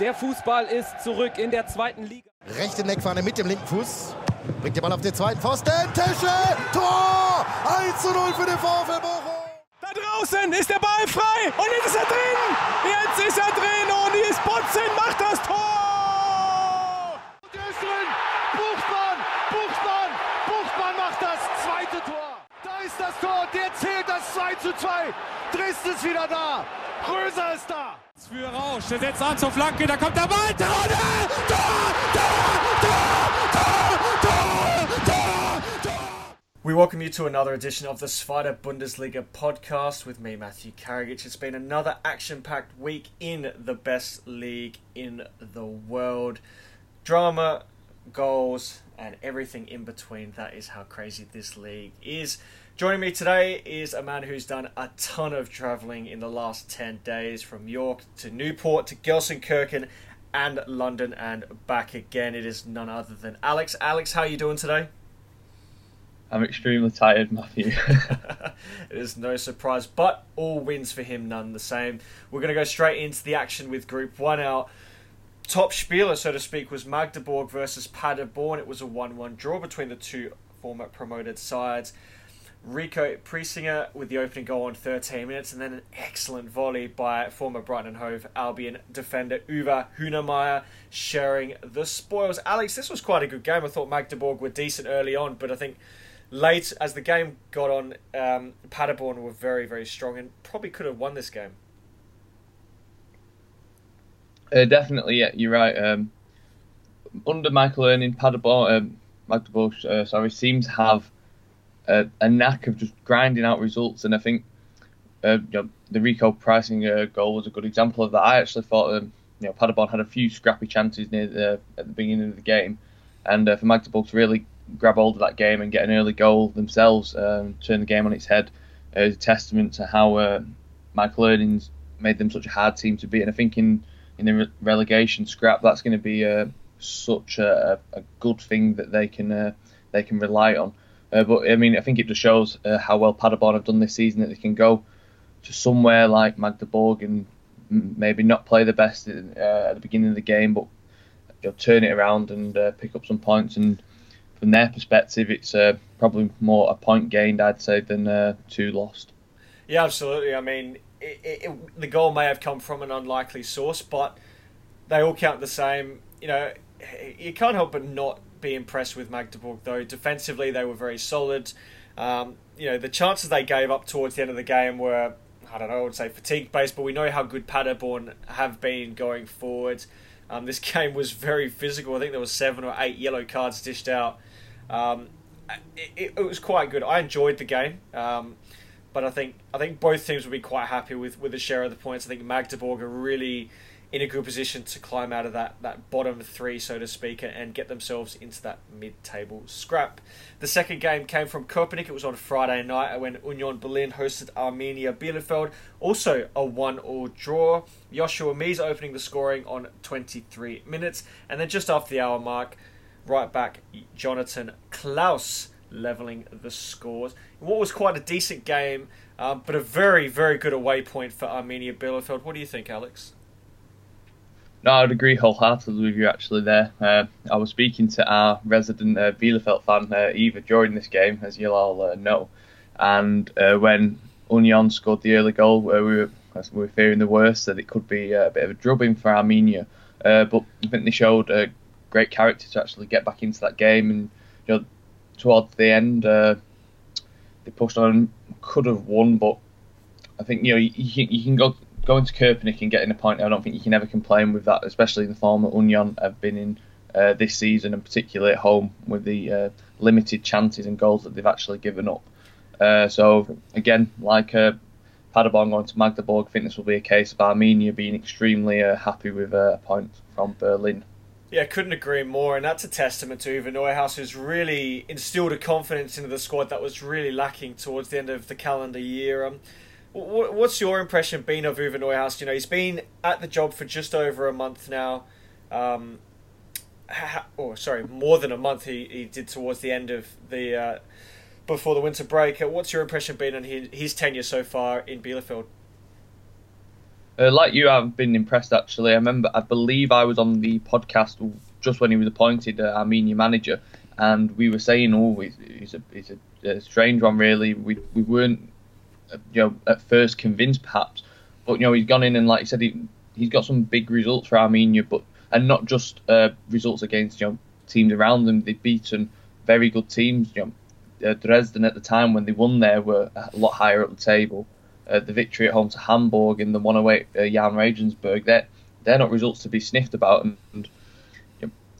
Der Fußball ist zurück in der zweiten Liga. Rechte Neckfahne mit dem linken Fuß. Bringt den Ball auf den zweiten Pfosten. Tesche! Tor! 1 zu 0 für den VfL Bochum. Da draußen ist der Ball frei und jetzt ist er drin. Jetzt ist er drin und Nils Botzen macht das Tor. Zu 2. Dresden ist wieder da. Röser ist da. Für Rausch, der setzt an zur Flanke, da kommt der Ball. Tor, Tor, Tor, Tor, Tor. We welcome you to another edition of the Spider Bundesliga podcast with me, Matthew Karagich. It's been another action packed week in the best league in the world. Drama, goals, and everything in between. That is how crazy this league is. Joining me today is a man who's done a ton of travelling in the last 10 days from York to Newport to Gelsenkirchen and London and back again. It is none other than Alex. Alex, how are you doing today? I'm extremely tired, Matthew. it is no surprise, but all wins for him none the same. We're going to go straight into the action with Group 1 out. Top spieler, so to speak, was Magdeburg versus Paderborn. It was a 1 1 draw between the two former promoted sides. Rico Preißinger with the opening goal on 13 minutes, and then an excellent volley by former Brighton and Hove Albion defender Uwe Hünemeier sharing the spoils. Alex, this was quite a good game. I thought Magdeburg were decent early on, but I think late as the game got on, um, Paderborn were very, very strong and probably could have won this game. Uh, definitely, yeah, you're right. Um, under Michael Oenning, Paderborn, um, Magdeburg, uh, sorry, seems to have a, a, knack of just grinding out results, and I think uh, you know, the Rico Preißinger goal was a good example of that. I actually thought um, you know Paderborn had a few scrappy chances near the, at the beginning of the game, and uh, for Magdeburg to really grab hold of that game and get an early goal themselves, um, turn the game on its head, uh, is a testament to how uh, Michael Oenning's made them such a hard team to beat. And I think in in the relegation scrap, that's going to be uh, such a, a, good thing that they can uh, they can rely on. Uh, but I mean, I think it just shows uh, how well Paderborn have done this season that they can go to somewhere like Magdeburg and maybe not play the best uh, at the beginning of the game, but know, turn it around and uh, pick up some points. And from their perspective, it's probably more a point gained, I'd say, than two lost. Yeah, absolutely. I mean, it, it, the goal may have come from an unlikely source, but they all count the same. You know, you can't help but not be impressed with Magdeburg, though. Defensively, they were very solid. Um, you know, the chances they gave up towards the end of the game were, I don't know, I would say fatigue based, but we know how good Paderborn have been going forward. Um, this game was very physical. I think there was seven or eight yellow cards dished out. Um, it, it, was quite good. I enjoyed the game. Um, but I think I think both teams will be quite happy with, with the share of the points. I think Magdeburg are really in a good position to climb out of that, that bottom three, so to speak, and get themselves into that mid-table scrap. The second game came from Köpenick. It was on Friday night when Union Berlin hosted Arminia Bielefeld. Also a one-all draw. Joshua Mees opening the scoring on 23 minutes, and then just after the hour mark, right back Jonathan Clauss levelling the scores. What was quite a decent game, um, but a very, very good away point for Arminia Bielefeld. What do you think, Alex? No, I'd agree wholeheartedly with you actually there. Uh, I was speaking to our resident uh, Bielefeld fan, uh, Eva, during this game, as you'll all uh, know. And uh, when Union scored the early goal, uh, we, were, we were fearing the worst, that it could be a bit of a drubbing for Arminia, Uh, but I think they showed great character to actually get back into that game. And you know, towards the end, uh, they pushed on, could have won, but I think you know you, you can go go to Köpenick and getting a point. I don't think you can ever complain with that, especially in the form that Union have been in uh, this season, and particularly at home with the uh, limited chances and goals that they've actually given up. Uh, so again, like uh, Paderborn going to Magdeburg, I think this will be a case of Arminia being extremely uh, happy with a point from Berlin. Yeah, couldn't agree more, and that's a testament to Uwe Neuhaus, who's really instilled a confidence into the squad that was really lacking towards the end of the calendar year. Um, what's your impression been of Uwe Neuhaus? You know, he's been at the job for just over a month now. Um, oh, sorry, more than a month. He, he did towards the end of the uh, before the winter break. What's your impression been on his, his tenure so far in Bielefeld? Uh, like you, I've been impressed actually. I remember, I believe I was on the podcast just when he was appointed uh, Arminia manager, and we were saying, "Oh, he's, he's, a, he's a, a, strange one, really." We we weren't, uh, you know, at first convinced perhaps, but you know, he's gone in and like you said, he he's got some big results for Arminia, but and not just uh, results against you know teams around them. They've beaten very good teams. You know, uh, Dresden at the time when they won there were a lot higher up the table. Uh, the victory at home to Hamburg and the one away uh, Jahn Regensburg, they're, they're not results to be sniffed about. And, and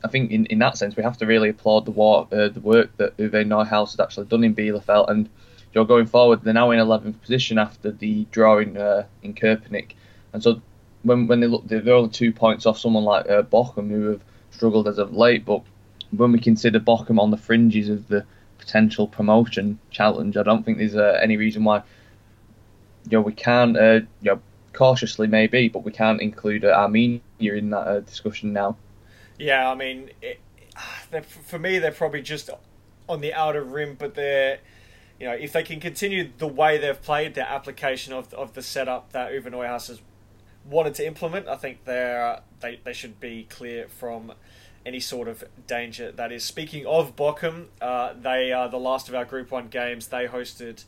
I think in, in that sense, we have to really applaud the, war, uh, the work that Uwe Neuhaus has actually done in Bielefeld. And you know, going forward, they're now in 11th position after the draw in, uh, in. And so when when they look, they're only two points off someone like uh, Bochum, who have struggled as of late. But when we consider Bochum on the fringes of the potential promotion challenge, I don't think there's uh, any reason why you know we can't uh, you know cautiously maybe, but we can't include uh, Arminia in that uh, discussion now. Yeah, I mean, it, for me, they're probably just on the outer rim, but they're you know, if they can continue the way they've played, their application of, of the setup that Uwe Neuhaus has wanted to implement, I think they they they should be clear from any sort of danger. That is, speaking of Bochum, uh, they are the last of our Group One games. They hosted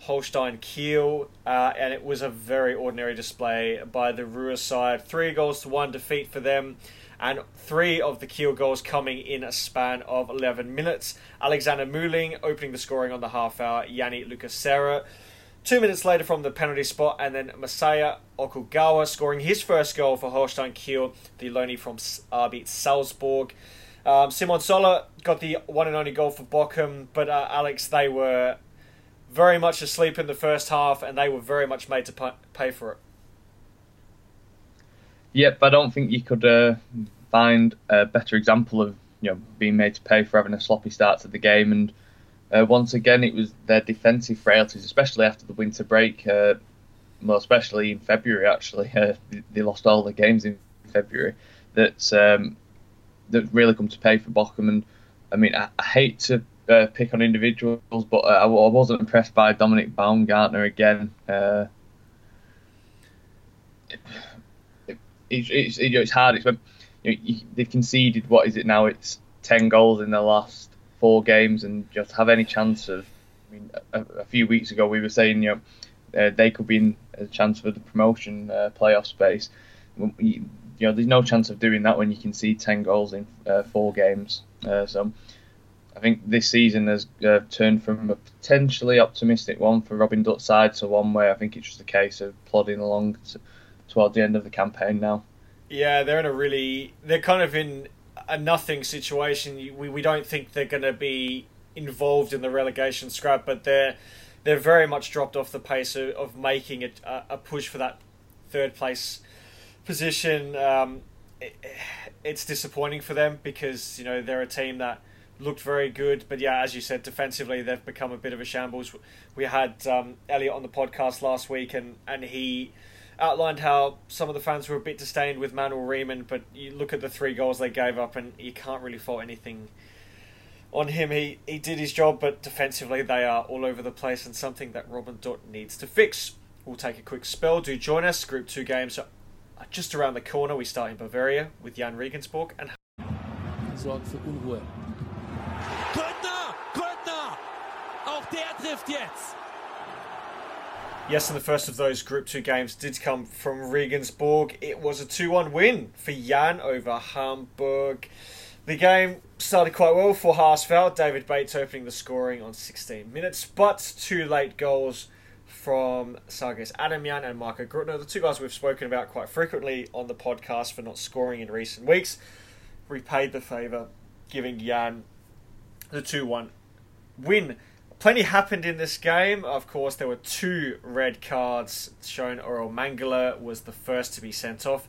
Holstein Kiel, uh, and it was a very ordinary display by the Ruhr side. Three goals to one defeat for them, and three of the Kiel goals coming in a span of 11 minutes. Alexander Mühling opening the scoring on the half hour, Janni-Luca Serra Two minutes later from the penalty spot, and then Masaya Okugawa scoring his first goal for Holstein Kiel, the loanee from RB Salzburg. Um, Simon Zoller got the one and only goal for Bochum, but uh, Alex, they were very much asleep in the first half, and they were very much made to pay for it. Yep, I don't think you could uh, find a better example of you know being made to pay for having a sloppy start to the game and uh, once again, it was their defensive frailties, especially after the winter break. Uh, well, especially in February, actually, uh, they lost all the games in February. That um, that really come to pay for Bochum. And I mean, I, I hate to uh, pick on individuals, but I, I, wasn't impressed by Dominik Baumgartner again. Uh, it, it, it's, it's hard. It's when you know, they've conceded. What is it now? It's ten goals in the last four games and just have any chance of. I mean, a, a few weeks ago we were saying you know uh, they could be in a chance for the promotion uh, playoff space. You, know, there's no chance of doing that when you can see ten goals in uh, four games. Uh, so. I think this season has uh, turned from a potentially optimistic one for Robin Dutt's side to one where I think it's just a case of plodding along to, towards the end of the campaign now. Yeah, they're in a really they're kind of in a nothing situation. We, we don't think they're going to be involved in the relegation scrap, but they're they're very much dropped off the pace of, of making it a, a, push for that third place position. Um, it, it's disappointing for them because you know they're a team that looked very good, but yeah, as you said, defensively they've become a bit of a shambles. We had um, Elliot on the podcast last week, and and he outlined how some of the fans were a bit disdained with Manuel Riemann, but you look at the three goals they gave up, and you can't really fault anything on him. He he did his job, but defensively they are all over the place, and something that Robin Dutt needs to fix. We'll take a quick spell. Do join us. Group two games are just around the corner. We start in Bavaria with Jahn Regensburg and. Sorgt für Unruhe. Grüttner! Grüttner! Auch der trifft jetzt! Yes, and the first of those Group 2 games did come from Regensburg. It was a 2 1 win for Jahn over Hamburg. The game started quite well for Haasfeld. David Bates opening the scoring on 16 minutes, but two late goals from Sargis Adamyan and Marco Grüttner, the two guys we've spoken about quite frequently on the podcast for not scoring in recent weeks, repaid the favour, giving Jahn the 2 1 win. Plenty happened in this game. Of course, there were two red cards shown. Orel Mangala was the first to be sent off.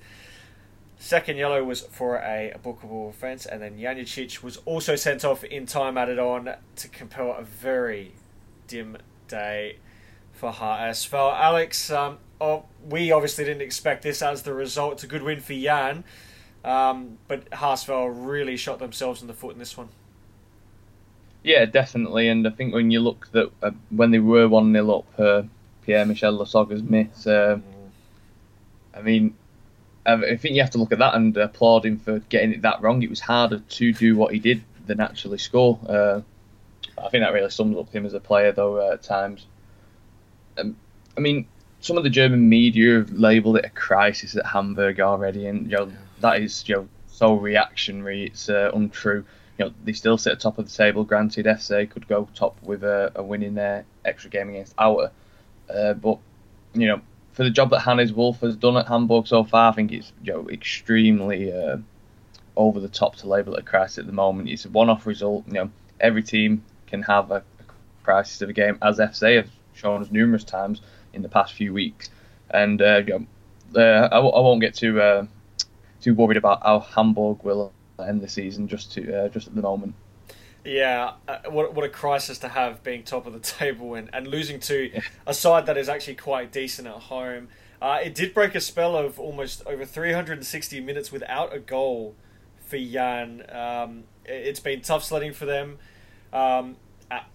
Second yellow was for a, bookable offence, and then Janjičić was also sent off in time added on to compel a very dim day for HSV. Alex, um, oh, we obviously didn't expect this as the result. It's a good win for Jahn, um, but HSV really shot themselves in the foot in this one. Yeah, definitely. And I think when you look that uh, when they were one 0 up, uh, Pierre Michel Lasogga's miss. Uh, I mean, I think you have to look at that and applaud him for getting it that wrong. It was harder to do what he did than actually score. Uh, I think that really sums up him as a player, though, uh, at times. Um, I mean, some of the German media have labelled it a crisis at Hamburg already, and you know that is you know so reactionary. It's uh, untrue. You know they still sit at top of the table. Granted, FC could go top with a, a win in their extra game against Aue, uh, but you know for the job that Hannes Wolf has done at Hamburg so far, I think it's you know extremely uh, over the top to label it a crisis at the moment. It's a one-off result. You know every team can have a, crisis of a game, as FC have shown us numerous times in the past few weeks. And uh, you know, uh, I, I won't get too uh, too worried about how Hamburg will end the season just to uh, just at the moment. Yeah, uh, what what a crisis to have being top of the table and, and losing to yeah. a side that is actually quite decent at home. Uh, it did break a spell of almost over 360 minutes without a goal for Jahn. Um, it's been tough sledding for them. Um,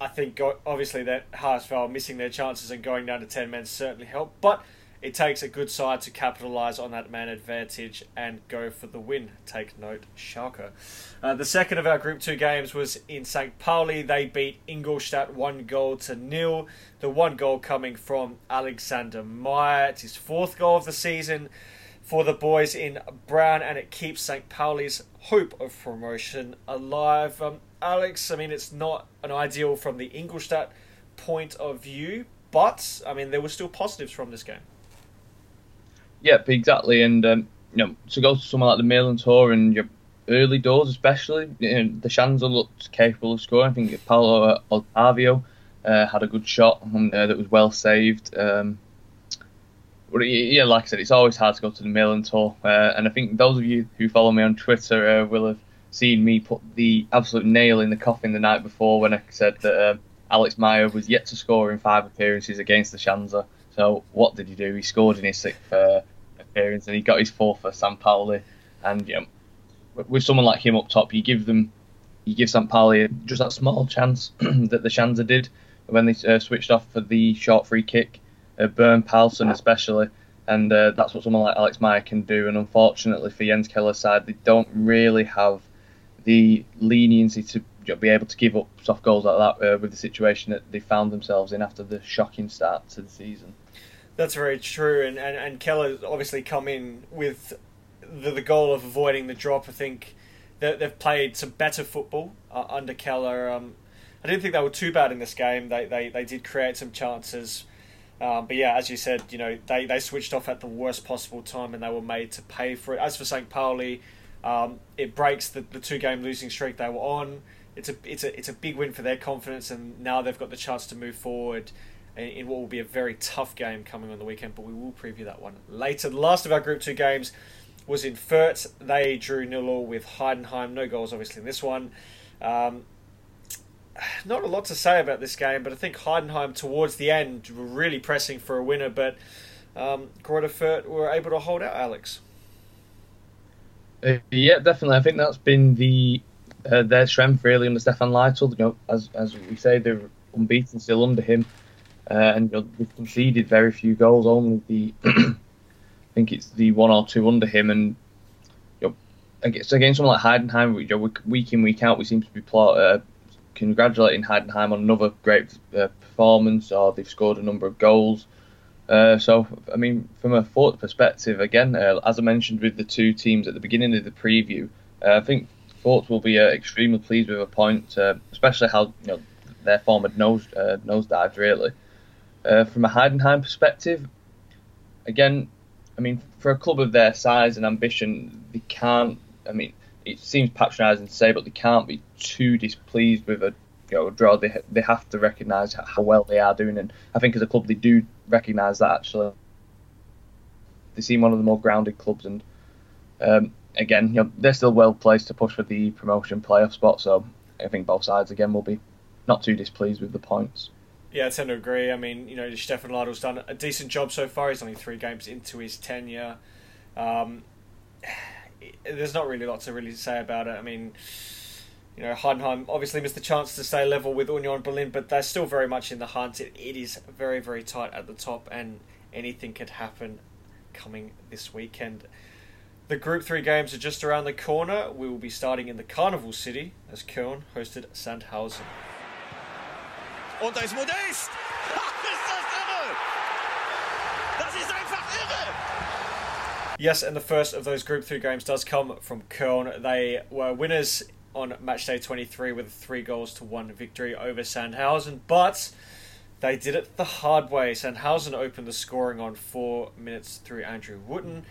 I think go- obviously that HSV missing their chances and going down to 10 men certainly helped, but it takes a good side to capitalise on that man advantage and go for the win. Take note, Schalke. Uh, the second of our Group 2 games was in St. Pauli. They beat Ingolstadt one goal to nil. The one goal coming from Alexander Meier. It's his fourth goal of the season for the boys in brown, and it keeps St. Pauli's hope of promotion alive. Um, Alex, I mean, it's not an ideal from the Ingolstadt point of view, but I mean, there were still positives from this game. Yep, exactly. And um, you know, to go to somewhere like the Millerntor and your early doors, especially, you know, the Schanzer looked capable of scoring. I think Paulo Otavio uh, had a good shot and, uh, that was well saved. Um, but yeah, like I said, it's always hard to go to the Millerntor, uh, and I think those of you who follow me on Twitter uh, will have seen me put the absolute nail in the coffin the night before when I said that um, Alex Meier was yet to score in five appearances against the Schanzer. So what did he do? He scored in his sixth uh, appearance and he got his fourth for. Pauli. And you know, with someone like him up top, you give them, you give. Pauli just that small chance that the Schanzer did when they uh, switched off for the short free kick. Uh, Björn Paulsen especially and uh, that's what someone like Alex Meier can do. And unfortunately for Jens Keller's side, they don't really have the leniency to be able to give up soft goals like that uh, with the situation that they found themselves in after the shocking start to the season. That's very true, and and, and Keller obviously come in with the, the goal of avoiding the drop. I think that they've played some better football uh, under Keller. Um, I didn't think they were too bad in this game. They they, they did create some chances. Um, but yeah, as you said, you know they, they switched off at the worst possible time and they were made to pay for it. As for St. Pauli, um, it breaks the, the two game losing streak they were on. It's a it's a it's a big win for their confidence, and now they've got the chance to move forward in, what will be a very tough game coming on the weekend. But we will preview that one later. The last of our Group Two games was in Fürth. They drew nil all with Heidenheim. No goals, obviously, in this one. Um, not a lot to say about this game, but I think Heidenheim towards the end were really pressing for a winner, but um, Greuther were able to hold out. Alex. Uh, yeah, definitely. I think that's been the uh, their strength really under Stefan Leitl. You know, as as we say, they're unbeaten still under him, uh, and you know, they've conceded very few goals. Only the I think it's the one or two under him, and you know, against, against someone like Heidenheim, you know, week in week out, we seem to be plot, uh, congratulating Heidenheim on another great uh, performance, or they've scored a number of goals. Uh, so, I mean, from a Fürth perspective, again, uh, as I mentioned with the two teams at the beginning of the preview, uh, I think Fürth will be uh, extremely pleased with a point, uh, especially how you know their form had nose nosedived really. from a Heidenheim perspective, again, I mean, for a club of their size and ambition, they can't. I mean, it seems patronising to say, but they can't be too displeased with a you know, draw. They they have to recognise how well they are doing, and I think as a club they do recognise that actually. They seem one of the more grounded clubs, and um, again, you know, they're still well placed to push for the promotion playoff spot. So I think both sides again will be not too displeased with the points. Yeah, I tend to agree. I mean, you know, Stefan Leitl's done a decent job so far. He's only three games into his tenure. Um, there's not really a lot to really say about it. I mean, you know, Heidenheim obviously missed the chance to stay level with Union Berlin, but they're still very much in the hunt. It, it is very, very tight at the top, and anything could happen coming this weekend. The Group 3 games are just around the corner. We will be starting in the Carnival City as Köln hosted Sandhausen. Und da ist Modeste! ist das irre! Das ist einfach irre! Yes, and the first of those Group 3 games does come from Köln. They were winners on match day 23 with a 3 goals to 1 victory over Sandhausen, but they did it the hard way. Sandhausen opened the scoring on 4 minutes through Andrew Wooten,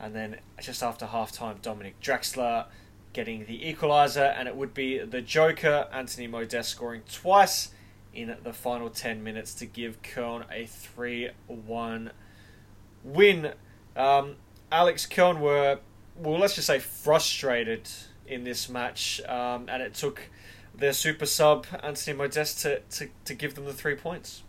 and then just after half time, Dominick Drexler getting the equaliser, and it would be the Joker, Anthony Modeste, scoring twice in the final 10 minutes to give Köln a 3 1 win. Um, Alex Köln were, well, let's just say frustrated in this match, um, and it took their super sub, Anthony Modeste, to, to, to give them the three points.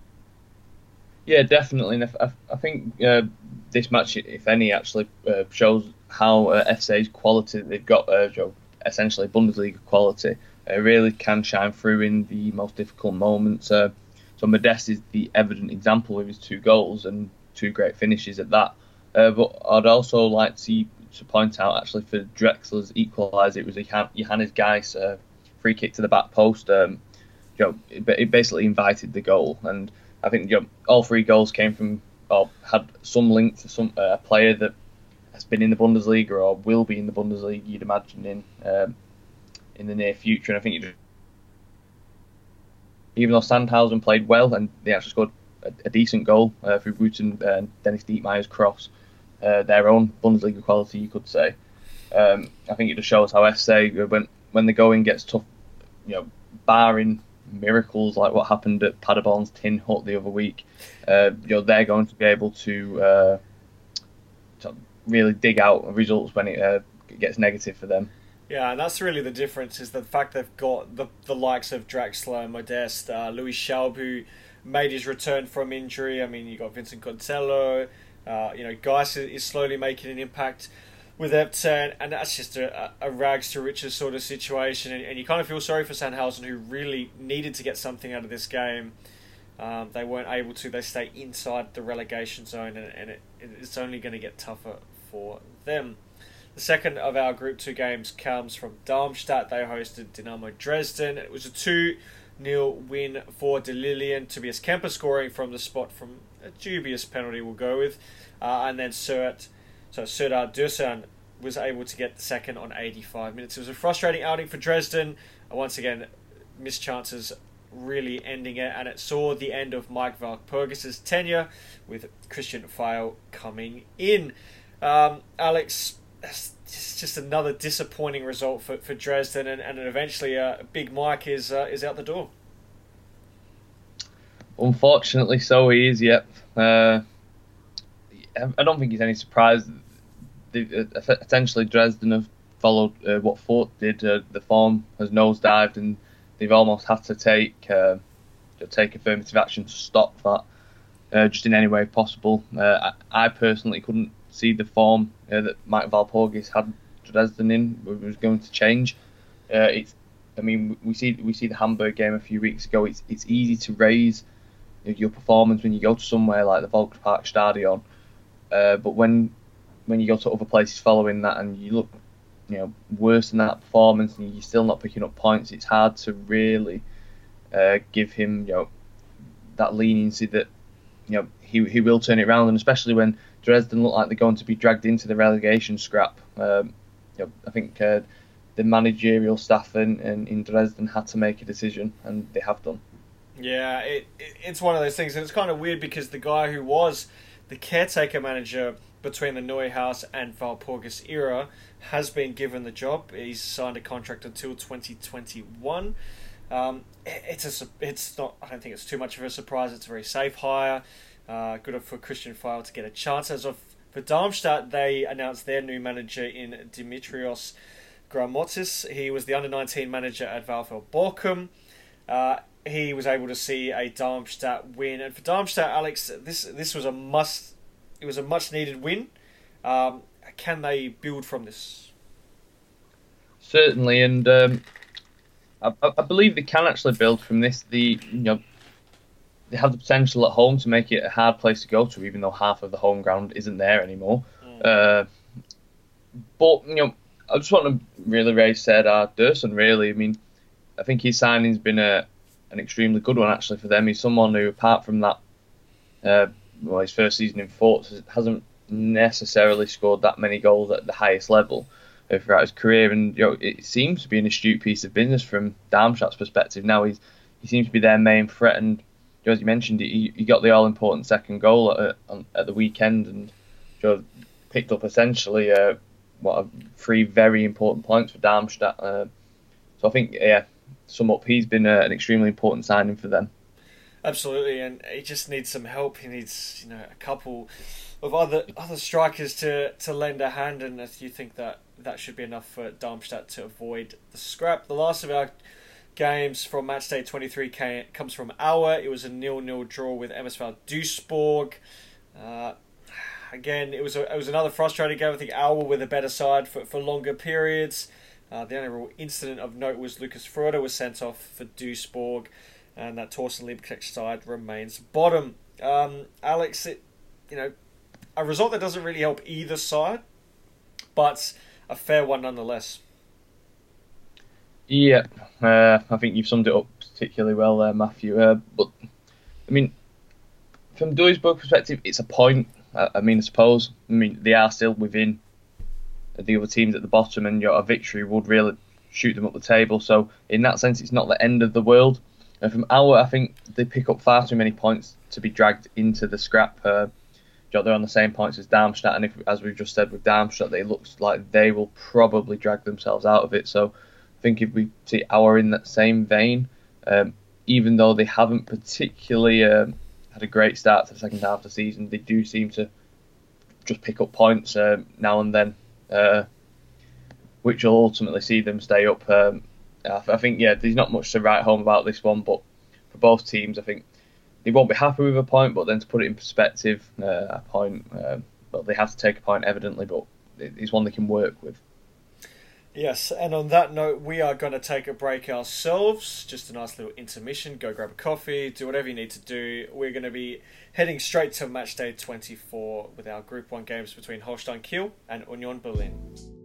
Yeah, definitely. And I, I think uh, this match, if any, actually uh, shows how uh, quality they've got, uh, essentially Bundesliga quality, uh, really can shine through in the most difficult moments. Uh, so Modeste is the evident example with his two goals and two great finishes at that. Uh, but I'd also like to, to point out, actually, for Drexler's equaliser, it was a Johannes Geis free kick to the back post. Um, you know, it, basically invited the goal, and I think you know, all three goals came from or had some link to some uh, player that has been in the Bundesliga or will be in the Bundesliga. You'd imagine in um, in the near future, and I think even though Sandhausen played well and they actually scored a, a decent goal uh, through Wooten and Denis Diekmeier's cross, uh, their own Bundesliga quality, you could say. Um, I think it just shows how FC when when the going gets tough, you know, barring miracles like what happened at Paderborn's Tin Hut the other week, uh, you know, they're going to be able to, uh, to really dig out results when it uh, gets negative for them. Yeah, and that's really the difference is the fact they've got the the likes of Drexler, Modeste, uh, Louis Schaub, who made his return from injury. I mean, you got Vincent Koziello. Uh, you know, Geis is slowly making an impact with Epton, and that's just a, a rags to riches sort of situation. And, and, you kind of feel sorry for Sandhausen, who really needed to get something out of this game. Um, they weren't able to. They stay inside the relegation zone, and, and it, it's only going to get tougher for them. The second of our Group 2 games comes from Darmstadt. They hosted Dynamo Dresden. It was a 2 0 win for De Lilien. Tobias Kempe scoring from the spot from a dubious penalty, we'll go with. Uh, and then Surt, so Serdar Dursun was able to get the second on 85 minutes. It was a frustrating outing for Dresden. Uh, once again, missed chances really ending it, and it saw the end of Maik Walpurgis' tenure with Cristian Fiél coming in. Um, Alex, it's just another disappointing result for, for Dresden, and, and eventually uh, Big Mike is uh, is out the door. Unfortunately, so he is. Yep. Uh, I don't think it's any surprise. The, uh, essentially, Dresden have followed uh, what Fürth did. Uh, the form has nosedived, and they've almost had to take uh, take affirmative action to stop that, uh, just in any way possible. Uh, I, I, personally couldn't see the form that Maik Walpurgis had Dresden in was going to change. it's, I mean, we see we see the Hamburg game a few weeks ago. It's it's easy to raise your performance when you go to somewhere like the Volkspark Stadion uh, but when when you go to other places following that and you look, you know, worse than that performance and you're still not picking up points, it's hard to really uh, give him, you know, that leniency that, you know, he he will turn it around. And especially when Dresden look like they're going to be dragged into the relegation scrap. Um, you know, I think uh, the managerial staff in, in, in Dresden had to make a decision, and they have done. Yeah, it, it, it's one of those things, and it's kind of weird because the guy who was the caretaker manager between the Neuhaus and Walpurgis era has been given the job. He's signed a contract until 2021. Um, it's a, it's not. I don't think it's too much of a surprise. It's a very safe hire. Uh, good for Cristian Fiél to get a chance. As of for Darmstadt, they announced their new manager in Dimitrios Grammozis. He was the under 19 manager at VfL Bochum. Uh, he was able to see a Darmstadt win. And for Darmstadt, Alex, this this was a must. It was a much needed win. Um, can they build from this? Certainly, and um, I, I, believe they can actually build from this. The you know they have the potential at home to make it a hard place to go to, even though half of the home ground isn't there anymore. Mm. Uh, but you know, I just want to really raise Serdar Dursun. Really, I mean, I think his signing's been a an extremely good one actually for them. He's someone who, apart from that, uh, well, his first season in Forts hasn't necessarily scored that many goals at the highest level throughout his career, and you know, it seems to be an astute piece of business from Darmstadt's perspective. Now he's he seems to be their main threat, and you know, as you mentioned, he, he got the all important second goal at, at the weekend, and you know, picked up essentially uh, what three very important points for Darmstadt. Uh, so I think yeah, sum up, he's been uh, an extremely important signing for them. Absolutely, and he just needs some help. He needs you know a couple of other other strikers to, to lend a hand, and if you think that that should be enough for Darmstadt to avoid the scrap. The last of our games from matchday 23 came, comes from Aue. It was a nil-nil draw with MSV Duisburg. Uh, again, it was a, it was another frustrating game. I think Aue were the better side for, for longer periods. Uh, the only real incident of note was Lukas Fröde was sent off for Duisburg, and that Torsten Lieberknecht side remains bottom. Um, Alex, it, you know, a result that doesn't really help either side, but a fair one nonetheless. Yeah, uh, I think you've summed it up particularly well there, Matthew. Uh, but I mean, from Duisburg perspective, it's a point. I, I, mean, I suppose. I mean, they are still within the other teams at the bottom, and your victory would really shoot them up the table. So in that sense, it's not the end of the world. And from our, I think they pick up far too many points to be dragged into the scrap. Uh, they're on the same points as Darmstadt, and if, as we've just said with Darmstadt, they looks like they will probably drag themselves out of it. So I think if we see our in that same vein, um, even though they haven't particularly um, had a great start to the second half of the season, they do seem to just pick up points uh, now and then, uh, which will ultimately see them stay up. Um, I think yeah, there's not much to write home about this one, but for both teams, I think they won't be happy with a point, but then to put it in perspective, uh, a point, uh, well, they have to take a point evidently, but it's one they can work with. Yes, and on that note, we are going to take a break ourselves. Just a nice little intermission. Go grab a coffee, do whatever you need to do. We're going to be heading straight to match day 24 with our Group 1 games between Holstein Kiel and Union Berlin.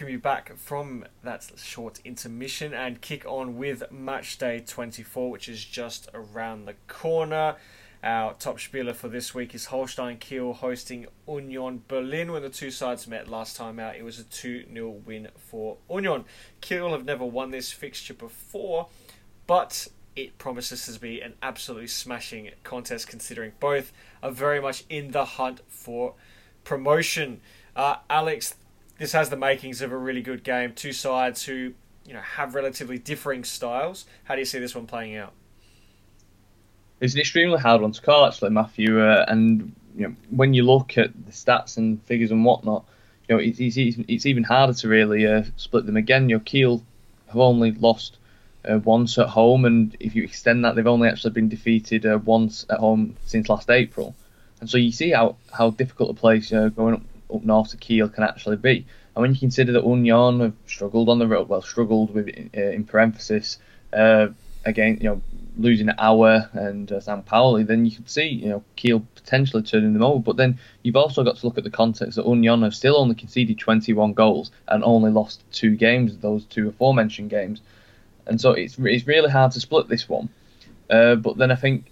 Welcome you back from that short intermission and kick on with match day 24, which is just around the corner. Our top spieler for this week is Holstein Kiel hosting Union Berlin. When the two sides met last time out, it was a 2 0 win for Union. Kiel have never won this fixture before, but it promises to be an absolutely smashing contest considering both are very much in the hunt for promotion. Uh, Alex, this has the makings of a really good game. Two sides who you know have relatively differing styles. How do you see this one playing out? It's an extremely hard one to call, actually, Matthew. Uh, and you know, when you look at the stats and figures and whatnot, you know, it's, it's, it's even harder to really uh, split them again. Your Kiel have only lost uh, once at home, and if you extend that, they've only actually been defeated uh, once at home since last April. And so you see how, how difficult a place uh, going up up north to Kiel can actually be. And when you consider that Union have struggled on the road, well, struggled with uh, in parenthesis, uh, again, you know, losing Aue and uh, St. Pauli, then you can see, you know, Kiel potentially turning them over. But then you've also got to look at the context that Union have still only conceded 21 goals and only lost two games, those two aforementioned games. And so it's, it's really hard to split this one. Uh, but then I think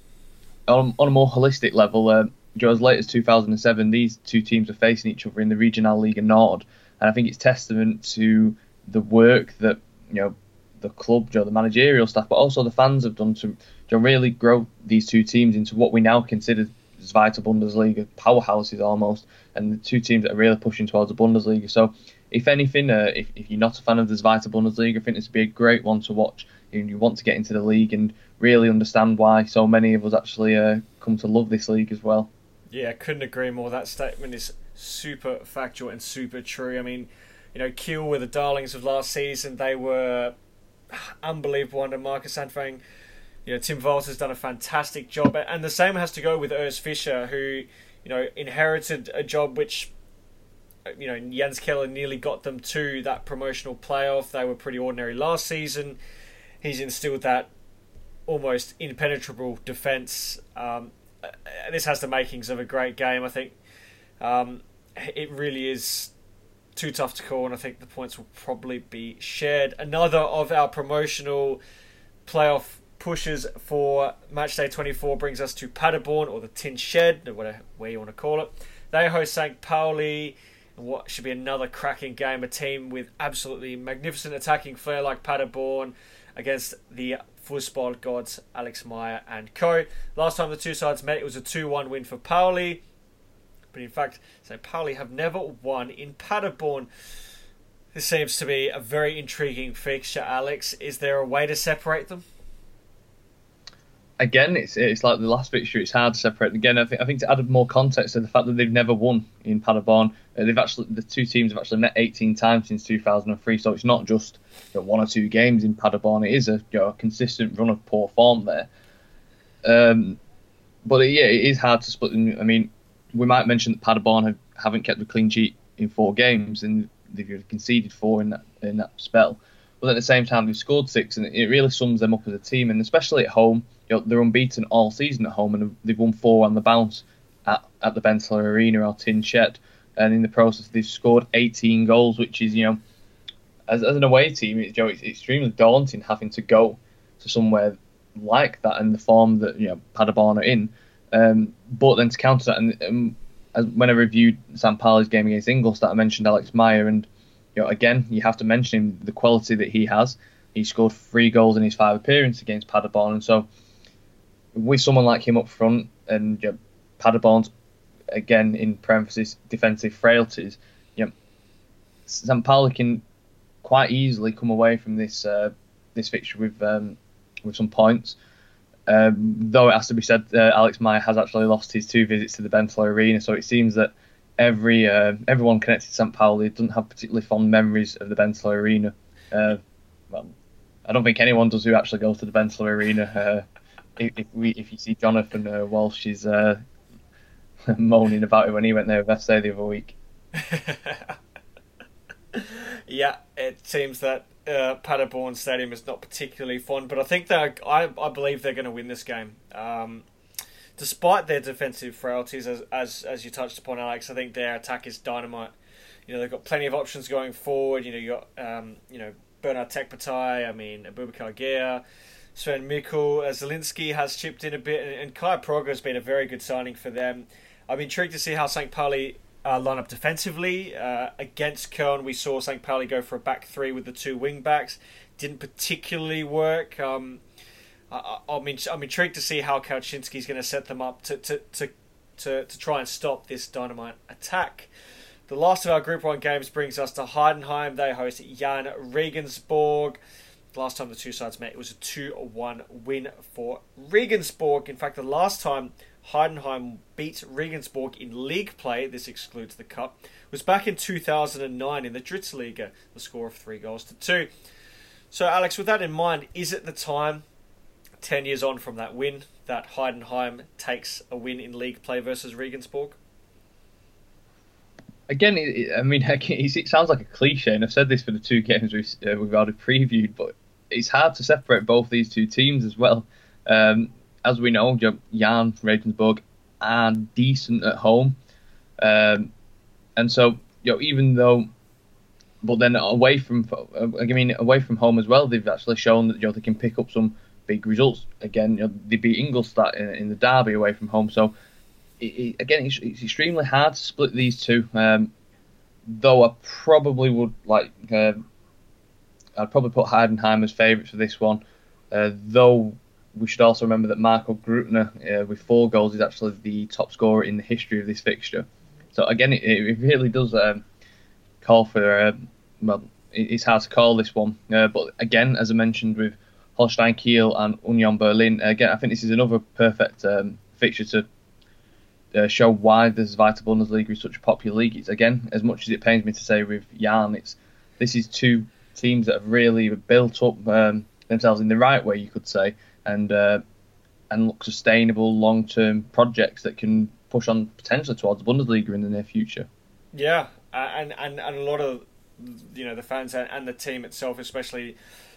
on, on a more holistic level, uh, As late as 2007, these two teams are facing each other in the Regional League Regionalliga Nord, and I think it's testament to the work that you know the club, Joe, the managerial staff, but also the fans have done to, to really grow these two teams into what we now consider Zweite Bundesliga powerhouses almost, and the two teams that are really pushing towards the Bundesliga. So, if anything, uh, if, if you're not a fan of the Zweite Bundesliga, I think this would be a great one to watch if you want to get into the league and really understand why so many of us actually uh, come to love this league as well. Yeah, couldn't agree more. That statement is super factual and super true. I mean, you know, Kiel were the darlings of last season. They were unbelievable under Markus Anfang. You know, Tim Walter has done a fantastic job, and the same has to go with Urs Fischer, who, you know, inherited a job which, you know, Jens Keller nearly got them to that promotional playoff. They were pretty ordinary last season. He's instilled that almost impenetrable defence. Um, this has the makings of a great game. I think um, it really is too tough to call, and I think the points will probably be shared. Another of our promotional playoff pushes for matchday 24 brings us to Paderborn or the Tin Shed, whatever way you want to call it. They host St. Pauli. and What should be another cracking game? A team with absolutely magnificent attacking flair like Paderborn against the Fußball gods Alex Meier and co. Last time the two sides met, it was a 2 1 win for Pauli. But in fact, St. Pauli have never won in Paderborn. This seems to be a very intriguing fixture, Alex. Is there a way to separate them? Again, it's it's like the last fixture. It's hard to separate. Again, I think I think to add more context to the fact that they've never won in Paderborn. Uh, they've actually the two teams have actually met 18 times since 2003. So it's not just you know, one or two games in Paderborn. It is a, you know, a consistent run of poor form there. Um, but yeah, it is hard to split. I mean, we might mention that Paderborn have, haven't kept a clean sheet in four games and they've conceded four in that in that spell. But at the same time, they've scored six, and it really sums them up as a team. And especially at home, you know, they're unbeaten all season at home, and they've won four on the bounce at, at the Benteler Arena or Tin Shed. And in the process, they've scored 18 goals, which is, you know, as, as an away team, you know, it's extremely daunting having to go to somewhere like that in the form that you know Paderborn are in. Um, but then to counter that, and um, as when I reviewed St. Pauli's game against Ingolstadt, I mentioned Alex Meier, and you know, again, you have to mention him, the quality that he has. He scored three goals in his five appearances against Paderborn, and so with someone like him up front, and you know, Paderborn's again in parentheses defensive frailties, you know, St. Pauli can quite easily come away from this uh, this fixture with um, with some points. Um, though it has to be said, uh, Alex Meier has actually lost his two visits to the Benteler Arena, so it seems that every uh, everyone connected to St. Pauli doesn't have particularly fond memories of the Benteler Arena. Uh, well, I don't think anyone does who actually goes to the Benteler Arena. Uh, if, if, we if you see Jonathan uh, Walsh is uh, moaning about it when he went there with FSA the other week. yeah, it seems that uh, Paderborn Stadium is not particularly fond, but I think that I, I believe they're going to win this game. Um, despite their defensive frailties, as, as as you touched upon, Alex, I think their attack is dynamite. You know, they've got plenty of options going forward. You know, you got um, you know Bernard Tekpetey, I mean Abubakar Gea, Sven Michel, uh, Zolinski has chipped in a bit, and, and Kai Pröger has been a very good signing for them. I'm intrigued to see how St. Pauli uh, line up defensively. Uh, against Köln, we saw St. Pauli go for a back three with the two wing backs. Didn't particularly work. Um, I, I mean, I'm intrigued to see how Kauczinski's going to set them up to, to, to, to, to try and stop this dynamite attack. The last of our Group 1 games brings us to Heidenheim. They host Jahn Regensburg. Last time the two sides met, it was a 2 1 win for Regensburg. In fact, the last time Heidenheim beat Regensburg in league play, this excludes the cup, was back in 2009 in the Dritzliga, the score of 3 goals to 2. So, Alex, with that in mind, is it the time 10 years on from that win, that Heidenheim takes a win in league play versus Regensburg? Again, I mean, it sounds like a cliche, and I've said this for the two games we've, uh, we've already previewed, but it's hard to separate both these two teams as well. Um, as we know, Jahn Regensburg are decent at home, um, and so you know, even though, but then away from, I mean, away from home as well, they've actually shown that you know they can pick up some big results. Again, you know, they beat Ingolstadt in, in, the derby away from home. So it, it, again, it's, it's, extremely hard to split these two. Um, though I probably would like, uh, I'd probably put Heidenheim as favourites for this one. Uh, though we should also remember that Marco Grüttner, uh, with four goals, is actually the top scorer in the history of this fixture. So again, it, it really does um, call for. Uh, well, it's hard to call this one, uh, but again, as I mentioned with Holstein Kiel and Union Berlin. Again, I think this is another perfect um, fixture to uh, show why the Zweite Bundesliga is such a popular league. It's again, as much as it pains me to say with Jahn, it's this is two teams that have really built up um, themselves in the right way, you could say, and uh, and look sustainable long term projects that can push on potentially towards Bundesliga in the near future. Yeah, and and, and a lot of you know the fans and the team itself, especially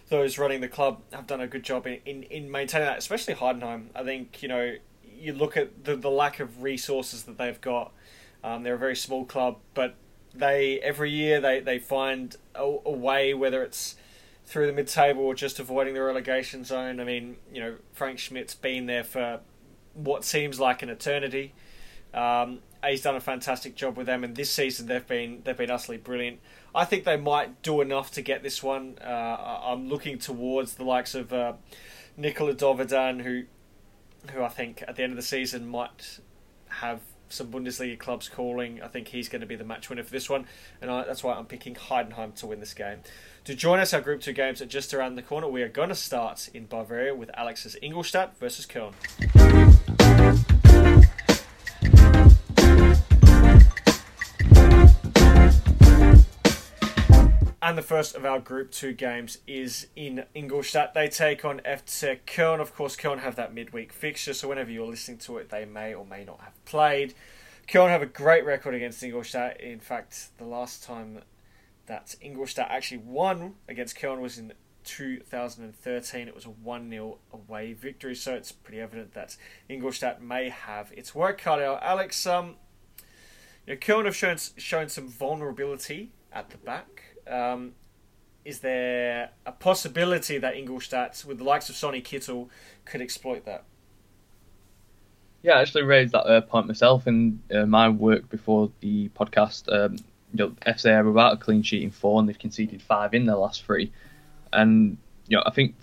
those running the club, have done a good job in, in, in maintaining that. Especially Heidenheim, I think you know you look at the the lack of resources that they've got. Um, they're a very small club, but they every year they they find a, a way, whether it's through the mid-table or just avoiding the relegation zone. I mean, you know, Frank Schmidt's been there for what seems like an eternity. Um, he's done a fantastic job with them, and this season they've been they've been utterly brilliant. I think they might do enough to get this one. Uh, I'm looking towards the likes of uh, Nikola Dovedan, who who I think at the end of the season might have some Bundesliga clubs calling. I think he's going to be the match winner for this one, and I, that's why I'm picking Heidenheim to win this game. To join us, our Group 2 games are just around the corner. We are going to start in Bavaria with Alex's Ingolstadt versus Köln. And the first of our Group 2 games is in Ingolstadt. They take on FC Köln. Of course, Köln have that midweek fixture, so whenever you're listening to it, they may or may not have played. Köln have a great record against Ingolstadt. In fact, the last time that Ingolstadt actually won against Köln was in 2013. It was a 1 0 away victory, so it's pretty evident that Ingolstadt may have its work cut out. Alex, um, you know, Köln have shown, shown some vulnerability at the back. Um, is there a possibility that Ingolstadt, with the likes of Sonny Kittel, could exploit that? Yeah, I actually raised that uh, point myself in uh, my work before the podcast. Um, you know, FC are without a clean sheet in four, and they've conceded five in their last three. And you know, I think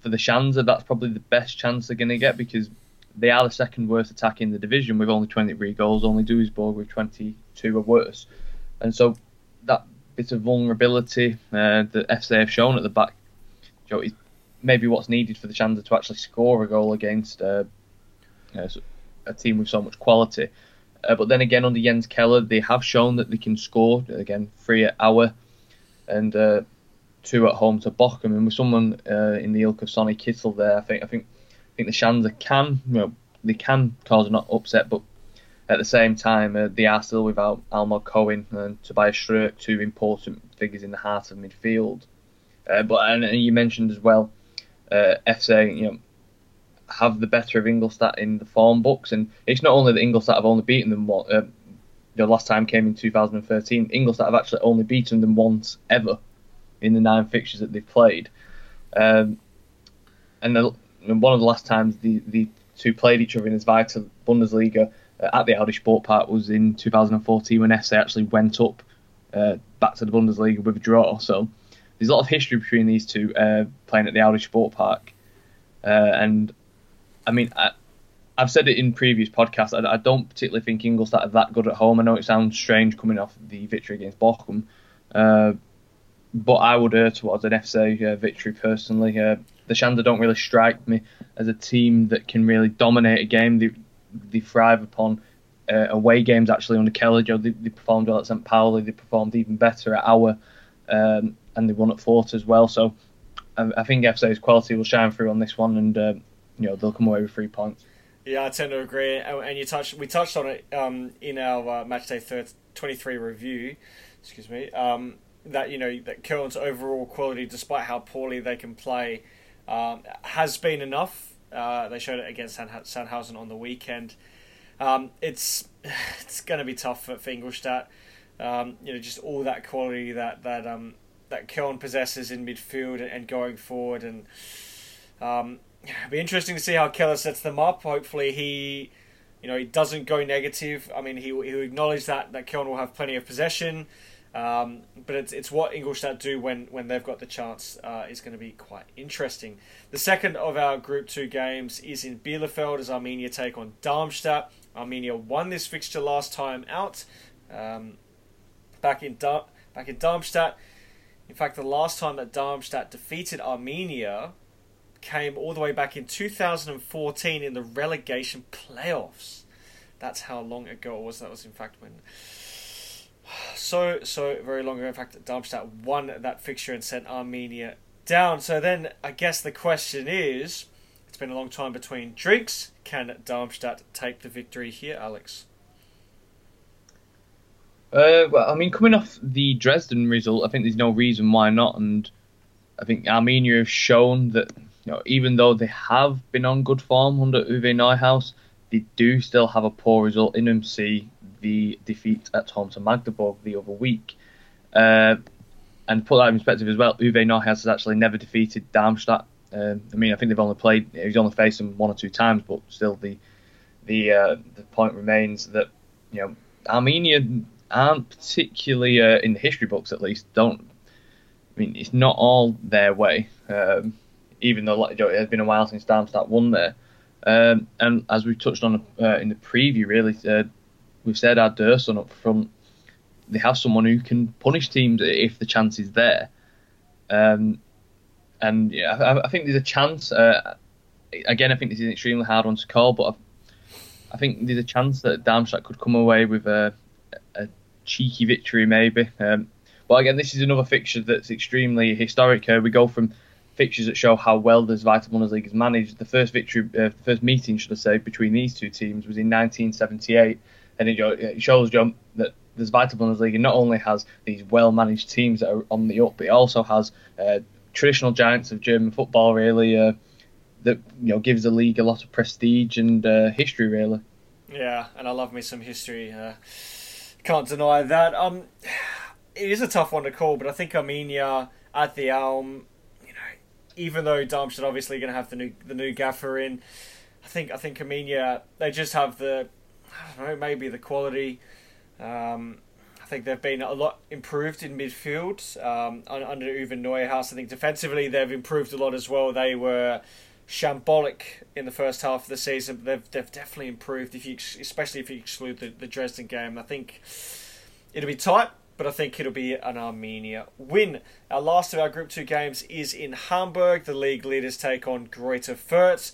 for the Schanzer, that's probably the best chance they're going to get because they are the second worst attack in the division with only 23 goals. Only Duisburg with 22 or worse. And so that bit of vulnerability uh, that FC have shown at the back, you know, is maybe what's needed for the Schanzer to actually score a goal against uh, a team with so much quality. Uh, but then again, under Jens Keller, they have shown that they can score. Again, three at Aue and uh, two at home to Bochum. And with someone uh, in the ilk of Sonny Kittel there, I think I think I think the Schanzer can you know they can cause an upset, but at the same time, uh, they are still without Almog Cohen and Tobias Schröck, two important figures in the heart of midfield. Uh, but and, and, you mentioned as well, uh, FC, you know, have the better of Ingolstadt in the form books, and it's not only that Ingolstadt have only beaten them. What uh, the last time came in 2013. Ingolstadt have actually only beaten them once ever in the nine fixtures that they've played. Um, and, the, and one of the last times the, the two played each other in the Zweite Bundesliga uh, at the Audi Sportpark was in 2014 when FC actually went up uh, back to the Bundesliga with a draw. So there's a lot of history between these two uh, playing at the Audi Sportpark. Uh, and I mean, I, have said it in previous podcasts. I, I, don't particularly think Ingolstadt are that good at home. I know it sounds strange coming off the victory against Bochum, uh, but I would err towards an FC uh, victory personally. Uh, the Schanzer don't really strike me as a team that can really dominate a game. They, they thrive upon uh, away games actually under Keller. They, they performed well at St. Pauli. They performed even better at Aue, um, and they won at Fürth as well. So I, I think FC's quality will shine through on this one, and uh, know they'll come away with three points. Yeah, I tend to agree. And you touched, we touched on it um, in our uh, match day 23 review. Excuse me. Um, that you know that Köln's overall quality, despite how poorly they can play, um, has been enough. Uh, they showed it against Sandhausen on the weekend. Um, it's it's going to be tough for, for Ingolstadt. Um, you know, just all that quality that that um, that Köln possesses in midfield and, and going forward, and um, it'll be interesting to see how Keller sets them up. Hopefully, he, you know, he doesn't go negative. I mean, he he acknowledge that that Köln will have plenty of possession, um, but it's it's what Ingolstadt do when when they've got the chance uh, is going to be quite interesting. The second of our Group Two games is in Bielefeld as Arminia take on Darmstadt. Arminia won this fixture last time out, um, back in Dar- back in Darmstadt. In fact, the last time that Darmstadt defeated Arminia came all the way back in 2014 in the relegation playoffs. That's how long ago it was. That was in fact when so so very long ago. In fact, Darmstadt won that fixture and sent Arminia down. So then, I guess the question is, it's been a long time between drinks. Can Darmstadt take the victory here, Alex? Uh, well, I mean, coming off the Dresden result, I think there's no reason why not, and I think Arminia have shown that you know, even though they have been on good form under Uwe Neuhaus, they do still have a poor result in MC, the defeat at home to Magdeburg the other week. Uh, and put that in perspective as well, Uwe Neuhaus has actually never defeated Darmstadt. Um, I mean, I think they've only played, he's only faced them one or two times, but still the the uh, the point remains that you know Arminia aren't particularly uh, in the history books at least don't. I mean, it's not all their way. Um, even though it has been a while since Darmstadt won there. Um, and as we touched on uh, in the preview, really, uh, we've Serdar Dursun up front. They have someone who can punish teams if the chance is there. Um, and yeah, I, I, think there's a chance. Uh, again, I think this is an extremely hard one to call, but I, I think there's a chance that Darmstadt could come away with a, a cheeky victory, maybe. Um, but again, this is another fixture that's extremely historic. Uh, we go from fixtures that show how well the Zweite Bundesliga is managed. The first victory, uh, the first meeting, should I say, between these two teams was in 1978, and it, it shows John that the Zweite Bundesliga not only has these well-managed teams that are on the up, but it also has uh, traditional giants of German football, really, uh, that you know gives the league a lot of prestige and uh, history, really. Yeah, and I love me some history. Uh, can't deny that. Um, it is a tough one to call, but I think Arminia at the Alm even though Darmstadt obviously going to have the new the new gaffer in, I think I think Arminia they just have the I don't know maybe the quality. Um, I think they've been a lot improved in midfield um, under Uwe Neuhaus. I think defensively they've improved a lot as well. They were shambolic in the first half of the season, but they've, they've definitely improved. If you especially if you exclude the, the Dresden game, I think it'll be tight but I think it'll be an Arminia win. Our last of our Group 2 games is in Hamburg. The league leaders take on Greuther Fürth.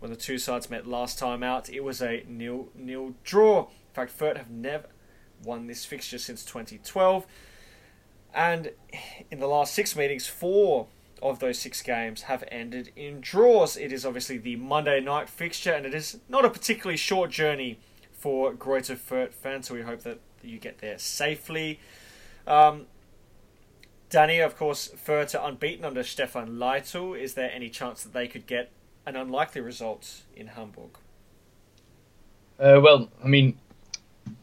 When the two sides met last time out, it was a nil nil draw. In fact, Fürth have never won this fixture since 2012. And in the last six meetings, four of those six games have ended in draws. It is obviously the Monday night fixture, and it is not a particularly short journey for Greuther Fürth fans, so we hope that you get there safely. Um, Danny, of course, Fürth unbeaten under Stefan Leitl. Is there any chance that they could get an unlikely result in Hamburg? Uh, well, I mean,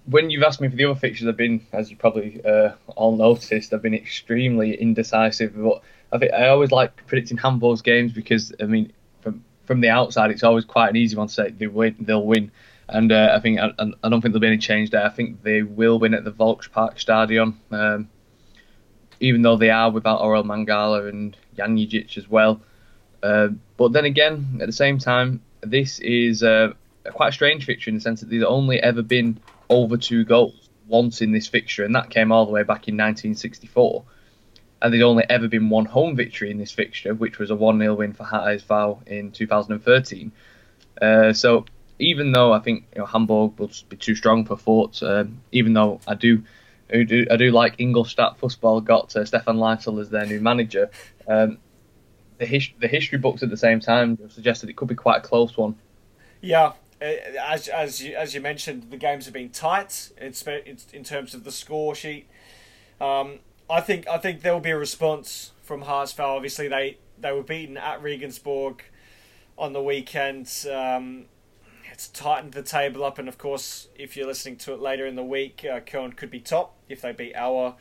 when you've asked me for the other fixtures, I've been, as you probably uh, all noticed, I've been extremely indecisive. But I think I always like predicting Hamburg's games because, I mean, from from the outside, it's always quite an easy one to say they win, they'll win. And uh, I think I, I, don't think there'll be any change there. I think they will win at the Volkspark Stadion, um, even though they are without Orel Mangala and Janjičić as well. Uh, but then again, at the same time, this is uh, quite a strange fixture in the sense that there's only ever been over two goals once in this fixture, and that came all the way back in 1964. And there's only ever been one home victory in this fixture, which was a 1 0 win for HSV in 2013. Uh, so even though I think you know, Hamburg will be too strong for Fürth, um, even though I do, I do, I do like Ingolstadt football got uh, Stefan Leitl as their new manager. Um, the, his, the history books at the same time suggested it could be quite a close one. Yeah, uh, as as you, as you mentioned, the games have been tight in, in terms of the score sheet. Um, I think I think there will be a response from HSV. Obviously, they they were beaten at Regensburg on the weekend. Um, it's tightened the table up, and of course, if you're listening to it later in the week, uh, Köln could be top if they beat Aue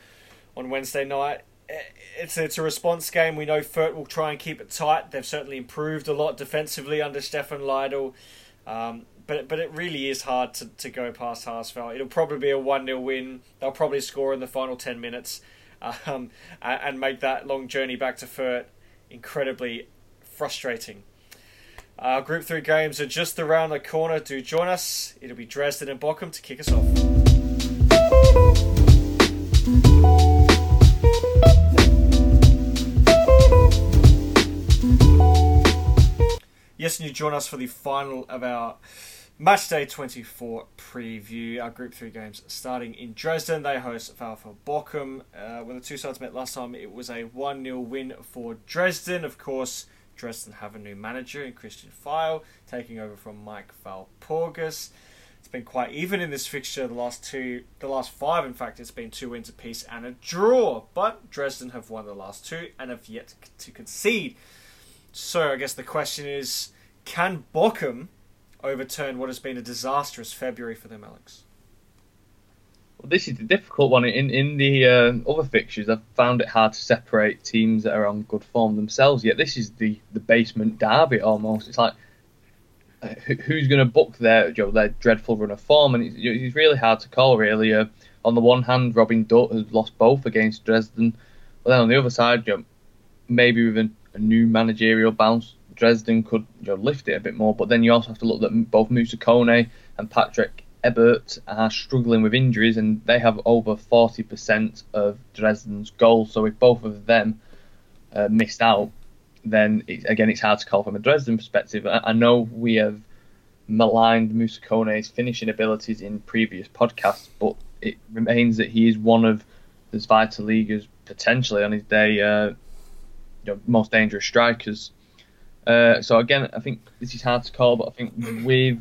on Wednesday night. It's it's a response game. We know Fürth will try and keep it tight. They've certainly improved a lot defensively under Stefan Leitl. Um, but but it really is hard to, to go past HSV. It'll probably be a 1 0 win. They'll probably score in the final 10 minutes um, and make that long journey back to Fürth incredibly frustrating. Our Group 3 games are just around the corner. Do join us. It'll be Dresden and Bochum to kick us off. Yes, and you join us for the final of our Matchday 24 preview. Our Group 3 games starting in Dresden. They host VfL Bochum. Uh, when the two sides met last time, it was a 1 0 win for Dresden. Of course, Dresden have a new manager in Cristian Fiél, taking over from Maik Walpurgis. It's been quite even in this fixture. The last two, the last five, in fact, it's been two wins apiece and a draw. But Dresden have won the last two and have yet to concede. So I guess the question is, can Bochum overturn what has been a disastrous February for them, Alex? This is the difficult one. In in the uh, other fixtures, I've found it hard to separate teams that are on good form themselves. Yet this is the, the basement derby almost. It's like uh, who's going to book their you know, their dreadful run of form, and it's, it's really hard to call. Really, uh, on the one hand, Robin Dutt has lost both against Dresden, but then on the other side, you know, maybe with a, a new managerial bounce, Dresden could you know, lift it a bit more. But then you also have to look at both Moussa Kone and Patrick Ebert are struggling with injuries, and they have over 40% of Dresden's goals. So if both of them uh, missed out, then it, again, it's hard to call from a Dresden perspective. I, I know we have maligned Moussa Kone's finishing abilities in previous podcasts, but it remains that he is one of the Zweite Liga's potentially on his day uh, you know, most dangerous strikers. Uh, so again, I think this is hard to call, but I think with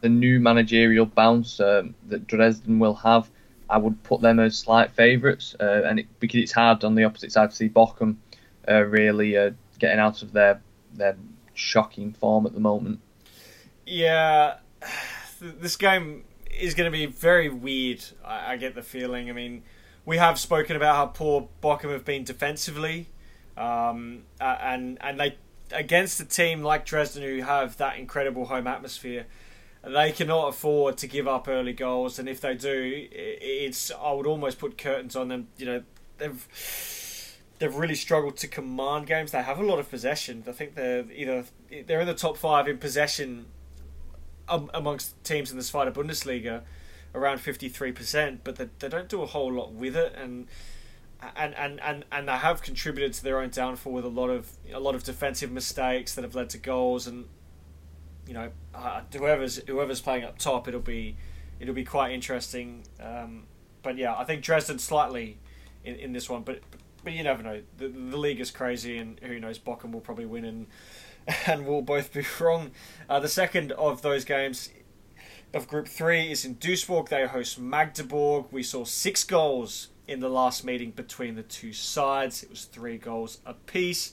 the new managerial bounce um, that Dresden will have, I would put them as slight favourites, uh, and it, because it's hard on the opposite side to see Bochum uh, really uh, getting out of their their shocking form at the moment. Yeah, this game is going to be very weird. I, I, get the feeling. I mean, we have spoken about how poor Bochum have been defensively, um, and and they against a team like Dresden who have that incredible home atmosphere they cannot afford to give up early goals, and if they do, it's I would almost put curtains on them. You know, they've they've really struggled to command games. They have a lot of possession. I think they're either they're in the top five in possession amongst teams in the Zweite Bundesliga, around fifty three percent, but they, they don't do a whole lot with it, and. And, and, and, and they have contributed to their own downfall with a lot of a lot of defensive mistakes that have led to goals and you know, uh, whoever's whoever's playing up top, it'll be it'll be quite interesting. Um, but yeah, I think Dresden slightly in, in this one, but but you never know. The, the league is crazy, and who knows? Bochum will probably win, and and we'll both be wrong. Uh, the second of those games of Group Three is in Duisburg. They host Magdeburg. We saw six goals in the last meeting between the two sides. It was three goals apiece.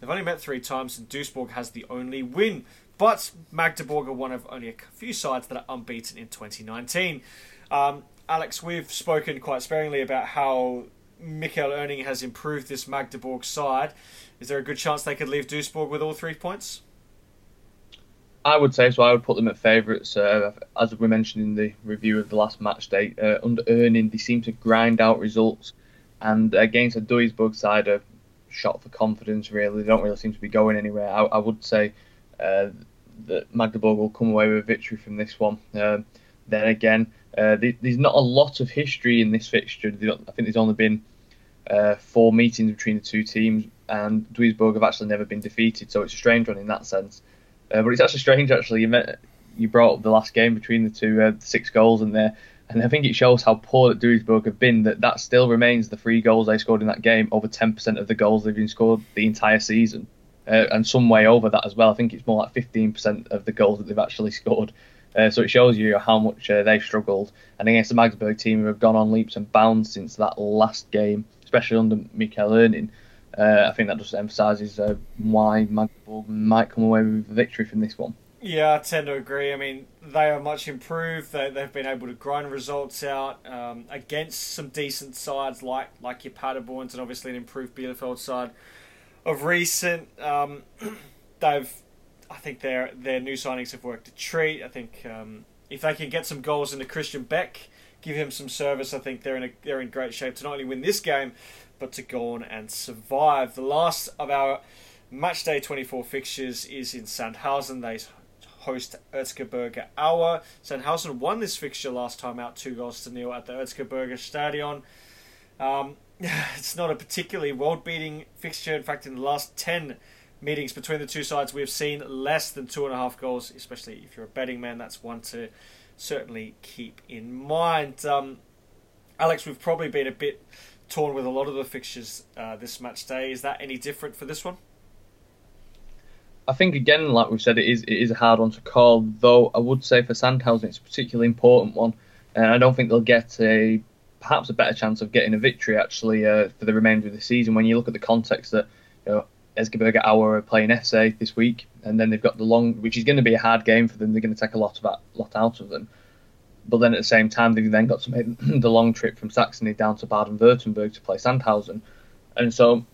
They've only met three times, and Duisburg has the only win but Magdeburg are one of only a few sides that are unbeaten in 2019. Um, Alex, we've spoken quite sparingly about how Michael Oenning has improved this Magdeburg side. Is there a good chance they could leave Duisburg with all three points? I would say so. I would put them at favourites. Uh, as we mentioned in the review of the last match day, uh, under Oenning, they seem to grind out results. And against a Duisburg side, a shot for confidence, really. They don't really seem to be going anywhere. I, I would say uh, that Magdeburg will come away with a victory from this one. Um, then again, uh, there's not a lot of history in this fixture. I think there's only been uh, four meetings between the two teams, and Duisburg have actually never been defeated, so it's a strange one in that sense. Uh, but it's actually strange, actually. You, met, you brought up the last game between the two, uh, six goals in there, and I think it shows how poor that Duisburg have been. That that still remains the three goals they scored in that game, over 10% of the goals they've been scored the entire season uh, and some way over that as well. I think it's more like 15% of the goals that they've actually scored. Uh, so it shows you how much uh, they've struggled. And against the Magdeburg team, who have gone on leaps and bounds since that last game, especially under Michael Oenning, uh, I think that just emphasises uh, why Magdeburg might come away with a victory from this one. Yeah, I tend to agree. I mean, they are much improved. They, they've been able to grind results out um, against some decent sides like like your Paderborns and obviously an improved Bielefeld side of recent. Um, they've, I think their their new signings have worked a treat. I think um, if they can get some goals into Christian Beck, give him some service, I think they're in a, they're in great shape to not only win this game, but to go on and survive. The last of our match day 24 fixtures is in Sandhausen. They host Erzgebirge Aue. Sandhausen won this fixture last time out, two goals to nil at the Erzgebirge Stadion. Um, it's not a particularly world beating fixture. In fact, in the last 10 meetings between the two sides, we have seen less than two and a half goals, especially if you're a betting man. That's one to certainly keep in mind. Um, Alex, we've probably been a bit torn with a lot of the fixtures uh, this match day. Is that any different for this one? I think again, like we've said, it is it is a hard one to call. Though I would say for Sandhausen, it's a particularly important one, and I don't think they'll get a perhaps a better chance of getting a victory actually uh, for the remainder of the season. When you look at the context that you know Erzgebirge Aue are playing FC this week, and then they've got the long, which is going to be a hard game for them. They're going to take a lot of that, lot out of them. But then at the same time, they've then got to make the long trip from Saxony down to Baden-Württemberg to play Sandhausen, and so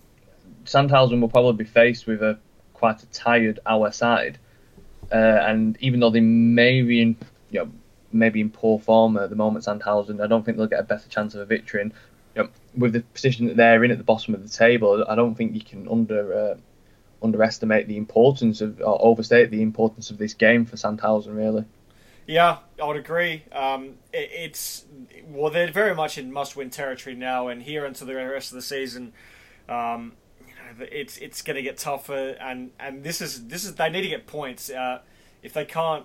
Sandhausen will probably be faced with a quite a tired Aue side. Uh, and even though they may be in, you know, maybe in poor form at the moment, Sandhausen, I don't think they'll get a better chance of a victory. And you know, with the position that they're in at the bottom of the table, I don't think you can under uh, underestimate the importance of or overstate the importance of this game for Sandhausen. Really. Yeah, I would agree. Um, it, it's well, they're very much in must-win territory now, and here into the rest of the season. Um, you know, it's it's going to get tougher, and, and this is this is they need to get points. Uh, if they can't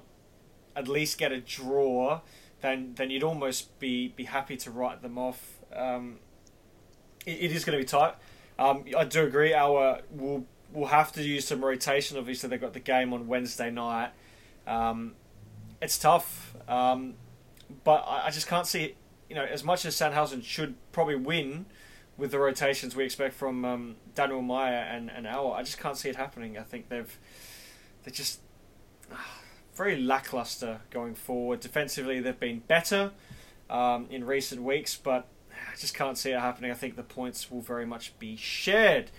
at least get a draw, then then you'd almost be, be happy to write them off. Um, it, it is going to be tight. Um, I do agree. Aue will will have to use some rotation. Obviously, they've got the game on Wednesday night. Um, it's tough, um, but I, I just can't see. You know, as much as Sandhausen should probably win with the rotations we expect from um, Daniel Meyer and, and Aue, I just can't see it happening. I think they've they're just uh, very lackluster going forward. Defensively, they've been better um, in recent weeks, but I just can't see it happening. I think the points will very much be shared.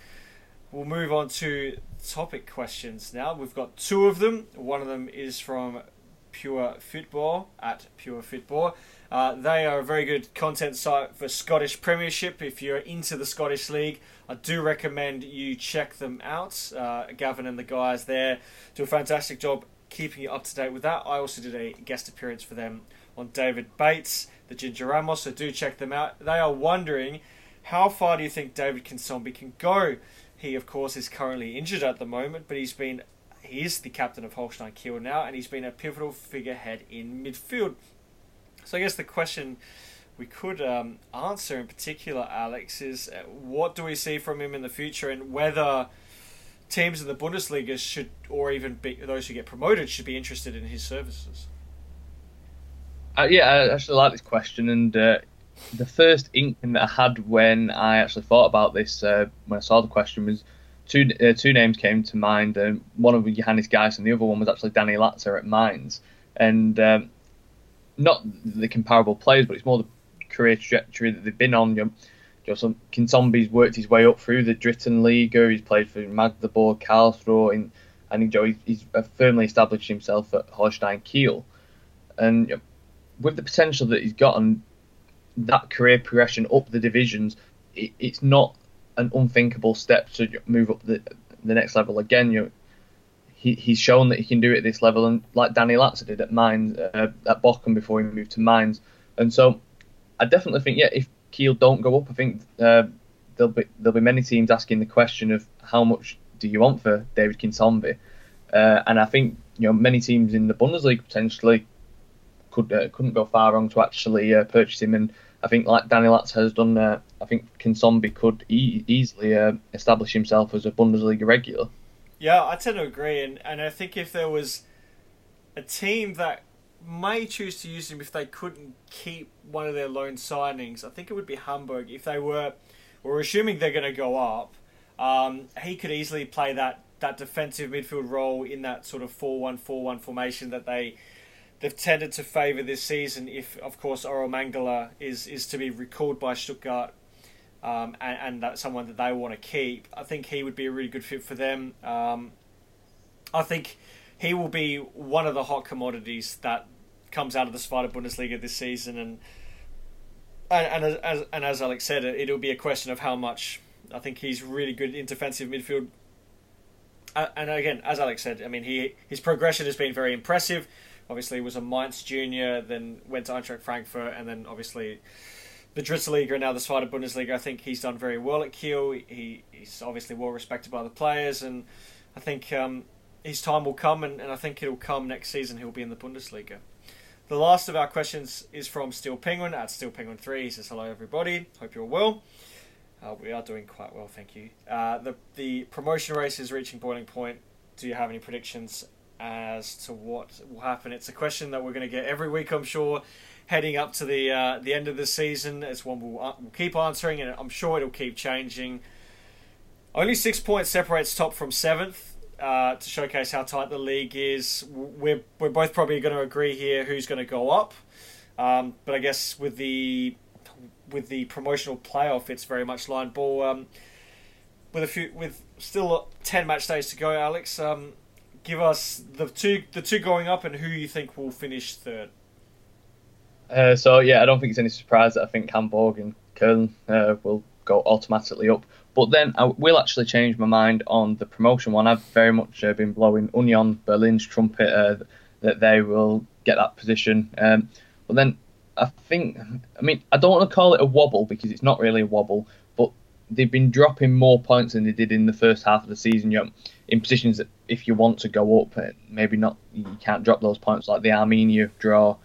We'll move on to topic questions now. We've got two of them. One of them is from Pure Football at Pure Football. Uh, they are a very good content site for Scottish Premiership. If you're into the Scottish League, I do recommend you check them out. Uh, Gavin and the guys there do a fantastic job keeping you up to date with that. I also did a guest appearance for them on David Bates, the Ginger Ramos, so do check them out. They are wondering how far do you think David Kinsombi can go? He, of course, is currently injured at the moment, but he's been he is the captain of Holstein Kiel now, and he's been a pivotal figurehead in midfield. So I guess the question we could um, answer in particular, Alex, is uh, what do we see from him in the future, and whether teams in the Bundesliga should, or even be, those who get promoted, should be interested in his services. Uh, yeah, I actually like this question, and uh, the first inkling that I had when I actually thought about this, uh, when I saw the question, was two uh, two names came to mind. Um, one of Johannes Geis, and the other one was actually Danny Latza at Mainz, and um, not the comparable players, but it's more the career trajectory that they've been on. You know, Joseph Kinsombi's worked his way up through the Dritten Liga. He's played for Magdeburg, Karlsruhe, and, and you know, he's, he's firmly established himself at Holstein Kiel. And you know, with the potential that he's got and that career progression up the divisions, it, it's not an unthinkable step to move up the the next level again. You know, he, he's shown that he can do it at this level, and like Danny Latza did at Mainz uh, at Bochum before he moved to Mainz. And so, I definitely think, yeah, if Kiel don't go up, I think uh, there'll be there'll be many teams asking the question of how much do you want for David Kinsombi, uh, and I think you know many teams in the Bundesliga potentially could uh, couldn't go far wrong to actually uh, purchase him, and I think like Danny Latza has done, uh, I think Kinsombi could e- easily uh, establish himself as a Bundesliga regular. Yeah, I tend to agree, and, and I think if there was a team that may choose to use him if they couldn't keep one of their loan signings, I think it would be Hamburg. If they were, we're assuming they're going to go up, um, he could easily play that, that defensive midfield role in that sort of 4-1-4-1 formation that they they've tended to favour this season. If of course Orel Mangala is is to be recalled by Stuttgart um, and, and, that's someone that they want to keep. I think he would be a really good fit for them. Um, I think he will be one of the hot commodities that comes out of the Zweite Bundesliga this season, and and, and as and as Alex said, it'll be a question of how much. I think he's really good in defensive midfield. And again, as Alex said, I mean, he his progression has been very impressive. Obviously, was a Mainz junior, then went to Eintracht Frankfurt, and then obviously the Dritte Liga and now the Zweite Bundesliga. I think he's done very well at Kiel. He, he's obviously well respected by the players, and I think um, his time will come, and, and I think it'll come next season. He'll be in the Bundesliga. The last of our questions is from Steel Penguin at Steel Penguin 3. He says, Hello, everybody. Hope you're well. Uh, we are doing quite well, thank you. Uh, the, the promotion race is reaching boiling point. Do you have any predictions as to what will happen? It's a question that we're going to get every week, I'm sure, heading up to the uh, the end of the season. It's one we'll, uh, we'll keep answering, and I'm sure it'll keep changing. Only six points separates top from seventh uh, to showcase how tight the league is. We're we're both probably going to agree here who's going to go up, um, but I guess with the with the promotional playoff, it's very much line ball. Um, with a few with still ten match days to go, Alex, um, give us the two the two going up and who you think will finish third. Uh, so yeah, I don't think it's any surprise that I think Hamburg and Köln uh, will go automatically up. But then I will actually change my mind on the promotion one. I've very much uh, been blowing Union Berlin's trumpet uh, that they will get that position. Um, but then I think, I mean, I don't want to call it a wobble because it's not really a wobble, but they've been dropping more points than they did in the first half of the season. You know, in positions that if you want to go up, uh, maybe not, you can't drop those points like the Arminia draw.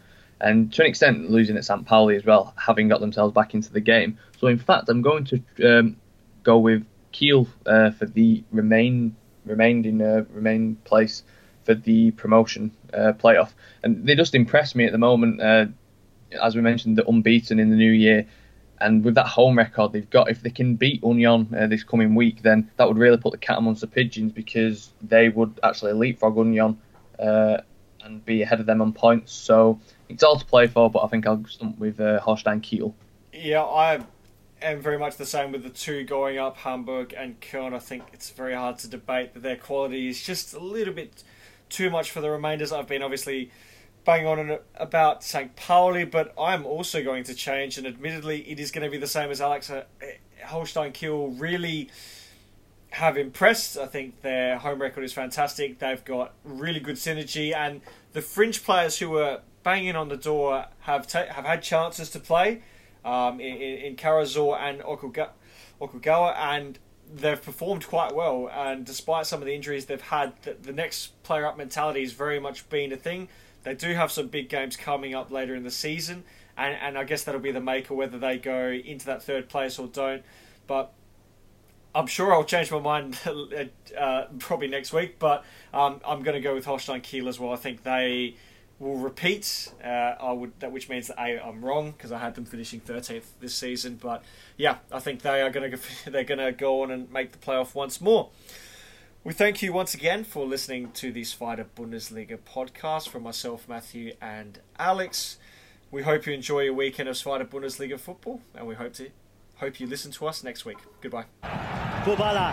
And to an extent, losing at St. Pauli as well, having got themselves back into the game. So, in fact, I'm going to um, go with Kiel uh, for the remain remained in uh, remain place for the promotion uh, playoff, and they just impress me at the moment. Uh, as we mentioned, they're unbeaten in the new year, and with that home record they've got, if they can beat Union uh, this coming week, then that would really put the cat amongst the pigeons because they would actually leapfrog Union uh, and be ahead of them on points. So it's all to play for, but I think I'll stump with uh, Holstein Kiel. Yeah, I am very much the same with the two going up, Hamburg and Köln. I think it's very hard to debate that their quality is just a little bit too much for the remainders. I've been obviously banging on about St. Pauli, but I'm also going to change, and admittedly, it is going to be the same as Alex. Uh, Holstein Kiel really have impressed. I think their home record is fantastic. They've got really good synergy, and the fringe players who were banging on the door have ta- have had chances to play um, in, in Karazor and Okuga- Okugawa, and they've performed quite well. And despite some of the injuries they've had, the, the next player up mentality has very much been a thing. They do have some big games coming up later in the season, and, and I guess that'll be the maker whether they go into that third place or don't. But I'm sure I'll change my mind uh, probably next week, but um, I'm going to go with Holstein Kiel as well. I think they will repeat. Uh, I would that which means that a I'm wrong because I had them finishing 13th this season. But yeah, I think they are going to they're going to go on and make the playoff once more. We thank you once again for listening to the Zweite Bundesliga podcast from myself, Matthew, and Alex. We hope you enjoy your weekend of Zweite Bundesliga football, and we hope to hope you listen to us next week. Goodbye. Bobala,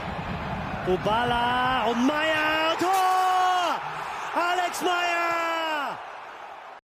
Bobala und Meyer, Tor! Alex Meier!